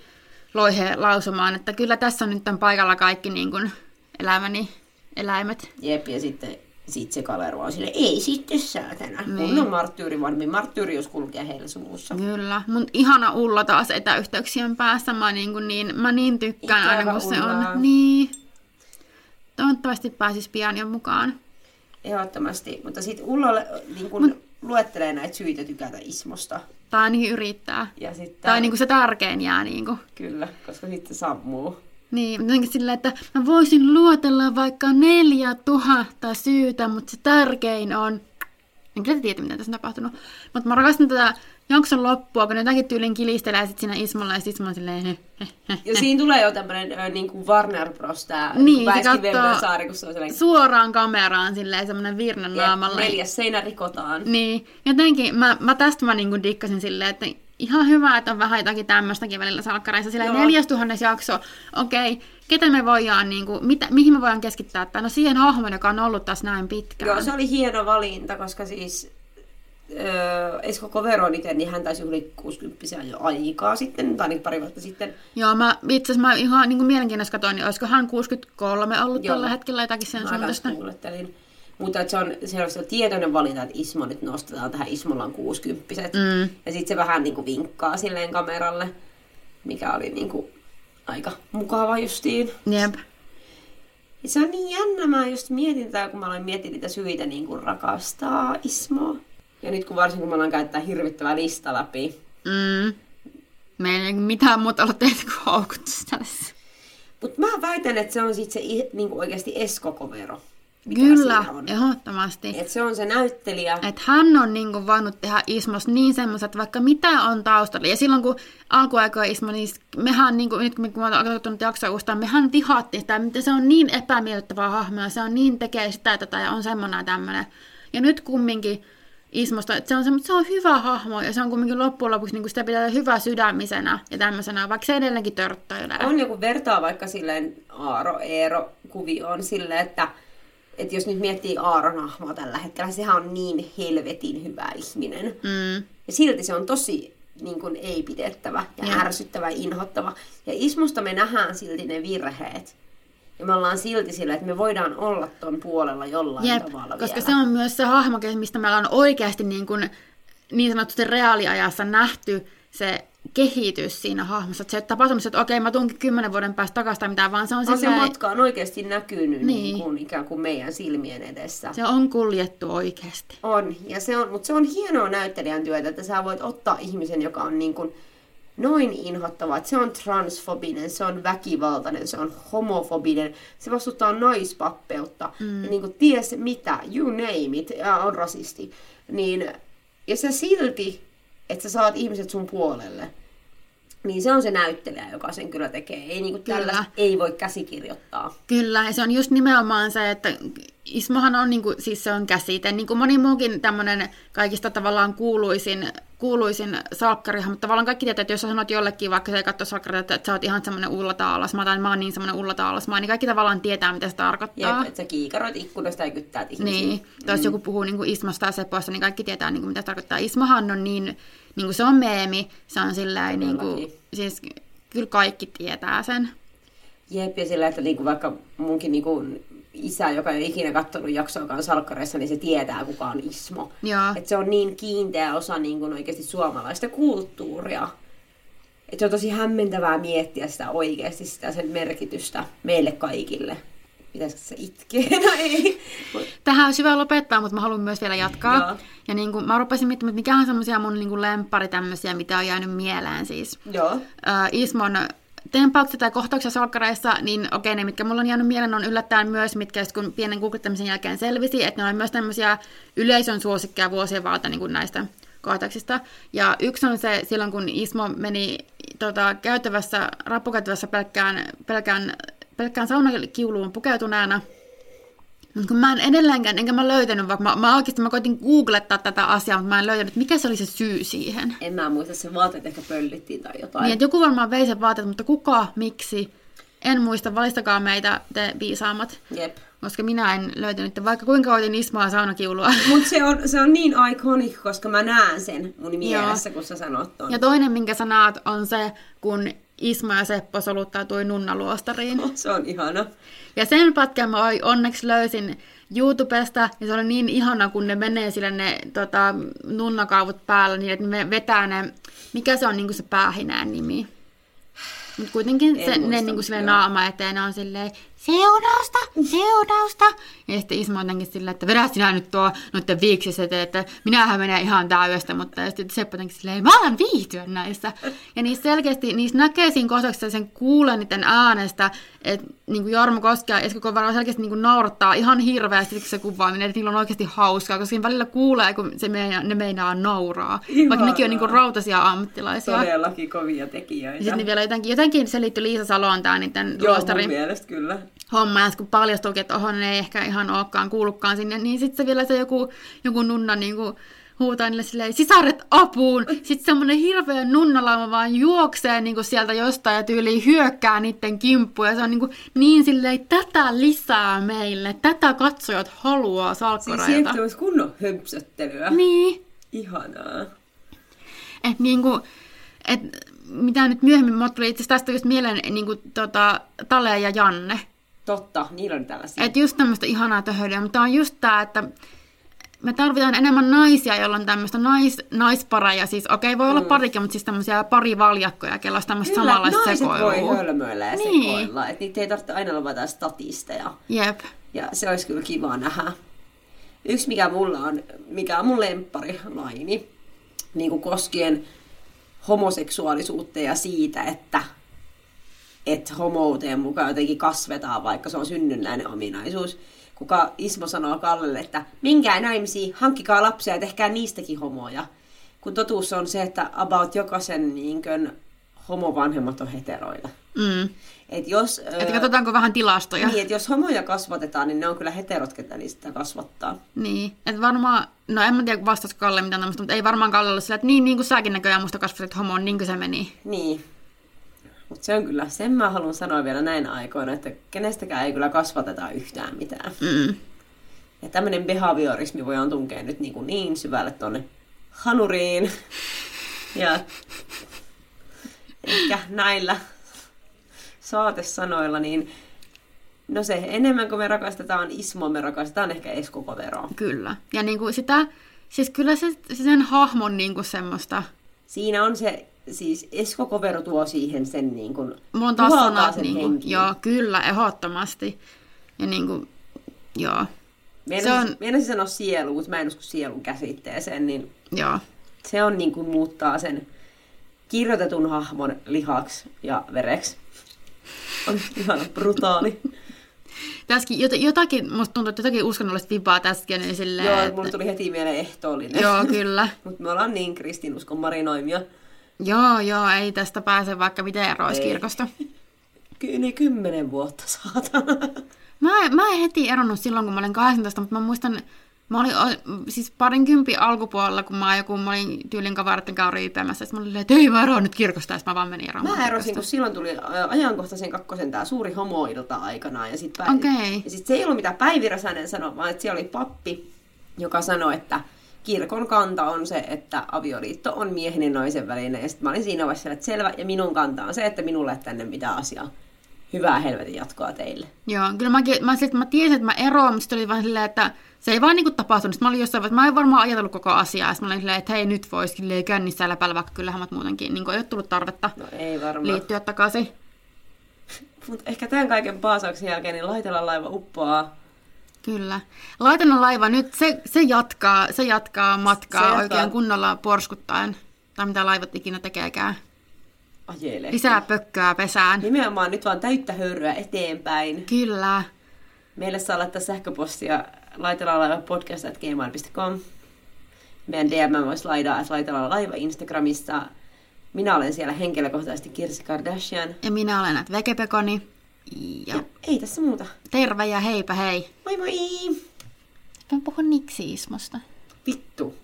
loihee lausumaan, että kyllä tässä on nyt tämän paikalla kaikki niin kuin elämäni eläimet. Jep, ja sitten sit se Kalervo on sille, ei sitten saatana. Niin. Kun on marttyyri, vaan marttyyrius kulkee heillä suvussa. Kyllä, mun ihana Ulla taas etäyhteyksien päässä. Mä niin, kuin niin, mä niin tykkään Ikävä aina, kun se Ullaa. on. Niin. Toivottavasti pääsis pian jo mukaan. Ehdottomasti. Mutta sitten Ulla niin kun Mut- luettelee näitä syitä tykätä Ismosta. Tai ainakin yrittää. Ja sitten, Tai niin kuin se tärkein jää niin kuin. Kyllä, koska sitten sammuu. Niin, jotenkin sillä, että mä voisin luotella vaikka neljä tuhatta syytä, mutta se tärkein on... En kyllä tiedä, mitä tässä on tapahtunut. Mutta mä rakastan tätä jakson loppua, kun ne jotakin tyylin kilistelee sit siinä Ismolla ja sit Ismo on silleen... Heh, heh, heh. Ja siinä tulee jo tämmönen ö, niin kuin Warner Bros. Tää Niin, se kattoo- Vemmensaari, kun se on sellainen Suoraan kameraan silleen semmonen virnan naamalla. neljäs seinä rikotaan. Niin, jotenkin mä, mä tästä mä niinku dikkasin silleen, että ihan hyvä, että on vähän jotakin tämmöistäkin välillä salkkareissa. Sillä Joo. neljäs tuhannes jakso, okei, ketä me voidaan, niinku, mitä, mihin me voidaan keskittää? Tai no siihen hahmoon, joka on ollut tässä näin pitkään. Joo, se oli hieno valinta, koska siis öö, Esko Koveroniten, niin hän taisi yli 60 jo aikaa sitten, tai ainakin pari vuotta sitten. Joo, mä itse asiassa mä ihan niin mielenkiinnossa katsoin, niin olisiko hän 63 ollut Joo. tällä hetkellä jotakin sen Mä suuntaista. Mutta että se on selvästi on tietoinen valinta, että Ismo nyt nostetaan tähän Ismolla on 60 Mm. Ja sitten se vähän niin kuin vinkkaa silleen kameralle, mikä oli niin kuin aika mukava justiin. Jep. Ja se on niin jännä, mä just mietin tätä, kun mä aloin miettiä niitä syitä niin kuin rakastaa Ismoa. Ja nyt kun varsinkin mä aloin käyttää hirvittävää lista läpi. Mm. Meillä ei mitään muuta ollut tehty kuin haukutus tässä. Mutta mä väitän, että se on sitten se niin kuin oikeasti Esko-kovero. Mikä Kyllä, ehdottomasti. Et se on se näyttelijä. Että hän on niinku voinut tehdä Ismos niin semmoiset, vaikka mitä on taustalla. Ja silloin kun alkuaikoja Ismo, niin mehän, niinku, nyt kun me ollaan katsottu jaksoa uudestaan, mehän tihattiin sitä, mitä se on niin epämiellyttävää hahmoa, se on niin tekee sitä tätä ja on semmoinen tämmöinen. Ja nyt kumminkin Ismosta, että se on, se on hyvä hahmo ja se on kumminkin loppujen lopuksi niin sitä pitää hyvä sydämisenä ja tämmöisenä, vaikka se edelleenkin törttöilee. On joku vertaa vaikka silleen Aaro, Eero kuvioon sille, että, että jos nyt miettii Aaron hahmoa tällä hetkellä, sehän on niin helvetin hyvä ihminen. Mm. Ja silti se on tosi niin kuin ei-pidettävä ja Jep. ärsyttävä ja inhottava. Ja Ismosta me nähdään silti ne virheet. Ja me ollaan silti sillä, että me voidaan olla ton puolella jollain Jep, tavalla koska vielä. se on myös se hahmo, mistä meillä on oikeasti niin, kuin, niin sanotusti reaaliajassa nähty se kehitys siinä hahmossa. Että se tapahtunut, että okei, mä tuunkin kymmenen vuoden päästä takaisin tai mitään, vaan se on, on se silleen- matka on oikeasti näkynyt niin. Niin. Kuin, ikään kuin meidän silmien edessä. se on kuljettu oikeasti. On, ja se on, mutta se on hienoa näyttelijän työtä, että sä voit ottaa ihmisen, joka on niin kuin noin inhottava, että se on transfobinen, se on väkivaltainen, se on homofobinen, se vastustaa naispappeutta, mm. ja niin kuin ties mitä, you name it, ja on rasisti. Niin, ja sä silti, että sä saat ihmiset sun puolelle, niin se on se näyttelijä, joka sen kyllä tekee. Ei niin kuin Kyllä. tällä ei voi käsikirjoittaa. Kyllä, ja se on just nimenomaan se, että Ismohan on, niin kuin, siis se on käsite, niin kuin moni muukin tämmöinen kaikista tavallaan kuuluisin, kuuluisin salkkarihan, mutta tavallaan kaikki tietää, että jos sä sanot jollekin, vaikka se ei katso salkkaria, että, että sä oot ihan semmoinen ullataalasmaa, tai mä oon niin semmoinen ullataalasmaa, niin kaikki tavallaan tietää, mitä se tarkoittaa. Jep, että sä kiikaroit ikkunasta ja kyttäät ihmisiä. Niin, tai jos joku puhuu niin kuin Ismosta ja Seposta, niin kaikki tietää, niin kuin, mitä se tarkoittaa. Ismohan on niin, niin kuin se on meemi, se on sillä niin kuin, siis kyllä kaikki tietää sen. Jep, ja sillä, että niinku vaikka munkin niinku isä, joka ei ole ikinä katsonut jaksoakaan salkkareissa, niin se tietää, kuka on Ismo. Et se on niin kiinteä osa niinku oikeasti suomalaista kulttuuria. Et se on tosi hämmentävää miettiä sitä oikeasti, sitä sen merkitystä meille kaikille. Pitäisikö se itkeä? No ei. Tähän olisi hyvä lopettaa, mutta mä haluan myös vielä jatkaa. Joo. Ja niin kuin, mä rupesin miettimään, että mikä on semmoisia mun niin kuin lemppari tämmöisiä, mitä on jäänyt mieleen siis. Joo. Äh, Ismon tempaukset tai kohtauksia salkkareissa, niin okei, ne mitkä mulla on jäänyt mieleen on yllättäen myös, mitkä kun pienen googlettamisen jälkeen selvisi, että ne on myös tämmöisiä yleisön suosikkeja vuosien valta niin kuin näistä kohtauksista. Ja yksi on se, silloin kun Ismo meni tota, käytävässä, rappukäytävässä pelkkään, pelkkään, pelkkään saunakiuluun pukeutuneena, Mutta kun mä en edelleenkään, enkä mä löytänyt, vaikka mä, mä oikeasti mä koitin googlettaa tätä asiaa, mutta mä en löytänyt, mikä se oli se syy siihen. En mä muista, se vaatteet ehkä pöllittiin tai jotain. Niin, joku varmaan vei sen vaatteet, mutta kuka, miksi? En muista, valistakaa meitä te viisaamat. Jep. Koska minä en löytänyt, vaikka kuinka koitin Ismaa saunakiulua. Mutta se on, se on niin iconic, koska mä näen sen mun mielessä, kun sä sanot ton. Ja toinen, minkä sä näet, on se, kun Isma ja Seppo soluttautui nunnaluostariin. Se on ihana. Ja sen pätkän mä onneksi löysin YouTubesta, ja se oli niin ihana, kun ne menee sille ne tota, nunnakaavut päällä, niin että ne vetää ne, mikä se on niin se päähinään nimi. Mutta kuitenkin En se, ne muista, niin kuin silleen joo. naama eteen on silleen, seurausta, seurausta. Ja sitten Ismo on jotenkin silleen, että vedä sinä nyt tuo noiden viiksissä, että, että minähän menen ihan täydestä, mutta ja sitten Seppo jotenkin silleen, mä alan viihtyä näissä. Ja niissä selkeästi, niissä näkee siinä kohtauksessa sen kuulen niiden äänestä, että niin kuin Jarmo Koskea ja Esko Kovara selkeästi niin kuin naurattaa ihan hirveästi se kuvaaminen, että niillä on oikeasti hauskaa, koska siinä välillä kuulee, kun se meinaa, ne meinaa nauraa. Vaikka nekin on niin kuin Ihanaa. rautaisia ammattilaisia. Todellakin kovia tekijöitä. Ja sitten vielä jotenkin, jotenkin se liittyy Liisa Saloon tämä niiden Joo, mun mielestä kyllä. Homma, ja kun paljastuukin, että oho, ne ei ehkä ihan olekaan kuullutkaan sinne, niin sitten se vielä se joku, joku nunna niin kuin, huutaa niille silleen, sisaret apuun! Sitten semmoinen hirveä nunnalauma vaan juoksee niin kuin sieltä jostain ja tyyliin hyökkää niiden kimppuun. Ja se on niin, kuin, niin silleen, tätä lisää meille, tätä katsojat haluaa Siis salkkareilta. sieltä olisi kunnon hömpsöttelyä. Niin. Ihanaa. Et niinku, et mitä nyt myöhemmin, mulle tuli itse asiassa tästä just mieleen niinku, tota, Tale ja Janne. Totta, niillä on tällaisia. Että just tämmöistä ihanaa töhöilyä, mutta on just tää, että me tarvitaan enemmän naisia, joilla on tämmöistä nais, naispareja. Siis okei, voi olla parikin, mutta siis tämmöisiä parivaljakkoja, kello on tämmöistä Kyllä, samanlaista naiset voi sekoilua. hölmöillä ja Niin. sekoilla. Että niitä ei tarvitse aina olla jotain statisteja. Jep. Ja se olisi kyllä kiva nähdä. Yksi, mikä mulla on, mikä on mun lemppari laini, niin kuin koskien homoseksuaalisuutta ja siitä, että että homouteen mukaan jotenkin kasvetaan, vaikka se on synnynnäinen ominaisuus. Kuka Ismo sanoo Kallelle, että minkää naimisiin, hankkikaa lapsia ja tehkää niistäkin homoja. Kun totuus on se, että about jokaisen niin kuin, homovanhemmat on heteroita. Mm. Et jos, Että katsotaanko vähän tilastoja. niin, että jos homoja kasvatetaan, niin ne on kyllä heterot, ketä niistä kasvattaa. Niin, että varmaan, no en mä tiedä vastasko Kalle mitään tämmöistä, mutta ei varmaan Kalle ollut sillä, että niin, niin kuin säkin näköjään musta kasvatit homoon, niin kuin se meni. Niin. Mutta se on kyllä, sen mä haluan sanoa vielä näin aikoina, että kenestäkään ei kyllä kasvateta yhtään mitään. Mm. Ja tämmöinen behaviorismi voidaan tunkea nyt niin, kuin niin syvälle tonne hanuriin. Ja ehkä näillä saatesanoilla, niin no se enemmän kuin me rakastetaan Ismoa, me rakastetaan ehkä Esko Koveroa. Kyllä. Ja niin kuin sitä, siis kyllä se, se sen hahmon niin kuin semmoista, Siinä on se, siis Esko Kovero tuo siihen sen niin kuin, puhaltaa sanat, sen niin kuin, henkiin. joo, kyllä, ehdottomasti. Ja niin kuin, joo, Meinasin, Se on... on- meinasin sanoa sielu, mutta mä en usko sielun käsitteeseen, niin joo. se on niin kuin muuttaa sen kirjoitetun hahmon lihaksi ja vereksi. On ihana brutaali. Tässäkin jot- jotakin, musta tuntuu, että jotakin uskonnollista vipaa tässäkin, niin silleen, Joo, että- mulle tuli heti mieleen ehtoollinen. joo, kyllä. Mutta me ollaan niin kristinuskon marinoimia. Joo, joo, ei tästä pääse vaikka miten erois Ei. kirkosta. Ky- yli kymmenen vuotta, saatana. Mä, mä en heti eronnut silloin, kun mä olin 18, mutta mä muistan, mä olin siis parinkympin alkupuolella, kun mä, joku, mä olin tyylin kavereiden kanssa sitten mä olin, että ei mä eroon nyt kirkosta, ja sitten mä vaan menin eroamaan Mä erosin, kirkosta. kun silloin tuli ajankohtaisen kakkosen tää suuri homoilta aikanaan. Ja sit, päiv- ja sit se ei ollut mitä Päivi Räsänen sanoi, vaan että siellä oli pappi, joka sanoi, että kirkon kanta on se, että avioliitto on miehen ja naisen välinen. Ja sitten mä olin siinä vaiheessa, että selvä, ja minun kanta on se, että minulle ei tänne mitään asiaa. Hyvää helvetin jatkoa teille. Joo, kyllä mäkin, mä, sit, mä tiesin, että mä eroan, mutta oli vaan silleen, että se ei vaan niinku tapahtunut. Sitten mä olin jossain vaiheessa, mä en varmaan ajatellut koko asiaa, sitten mä olin silleen, että hei nyt voisi kännissä läpällä, vaikka kyllähän mä muutenkin niin ei ole tullut tarvetta No ei varmaan. liittyä takaisin. Mutta ehkä tämän kaiken paasauksen jälkeen niin laitella laiva uppoaa. Kyllä. Laitana laiva nyt, se, se, jatkaa, se jatkaa matkaa Se jatkaa. oikein kunnolla porskuttaen. Tai mitä laivat ikinä tekeekään. Ajelee. Lisää pökköä pesään. Nimenomaan nyt vaan täyttä höyryä eteenpäin. Kyllä. Meille saa laittaa sähköpostia laitelaalaiva.podcast.gmail.com. Meidän DM voisi laidaa, laiva Instagramissa. Minä olen siellä henkilökohtaisesti Kirsi Kardashian. Ja minä olen näet Ja Ei tässä muuta. terve ja heipä hei. Moi moi! Mä puhun Niksi-Ismosta. Vittu.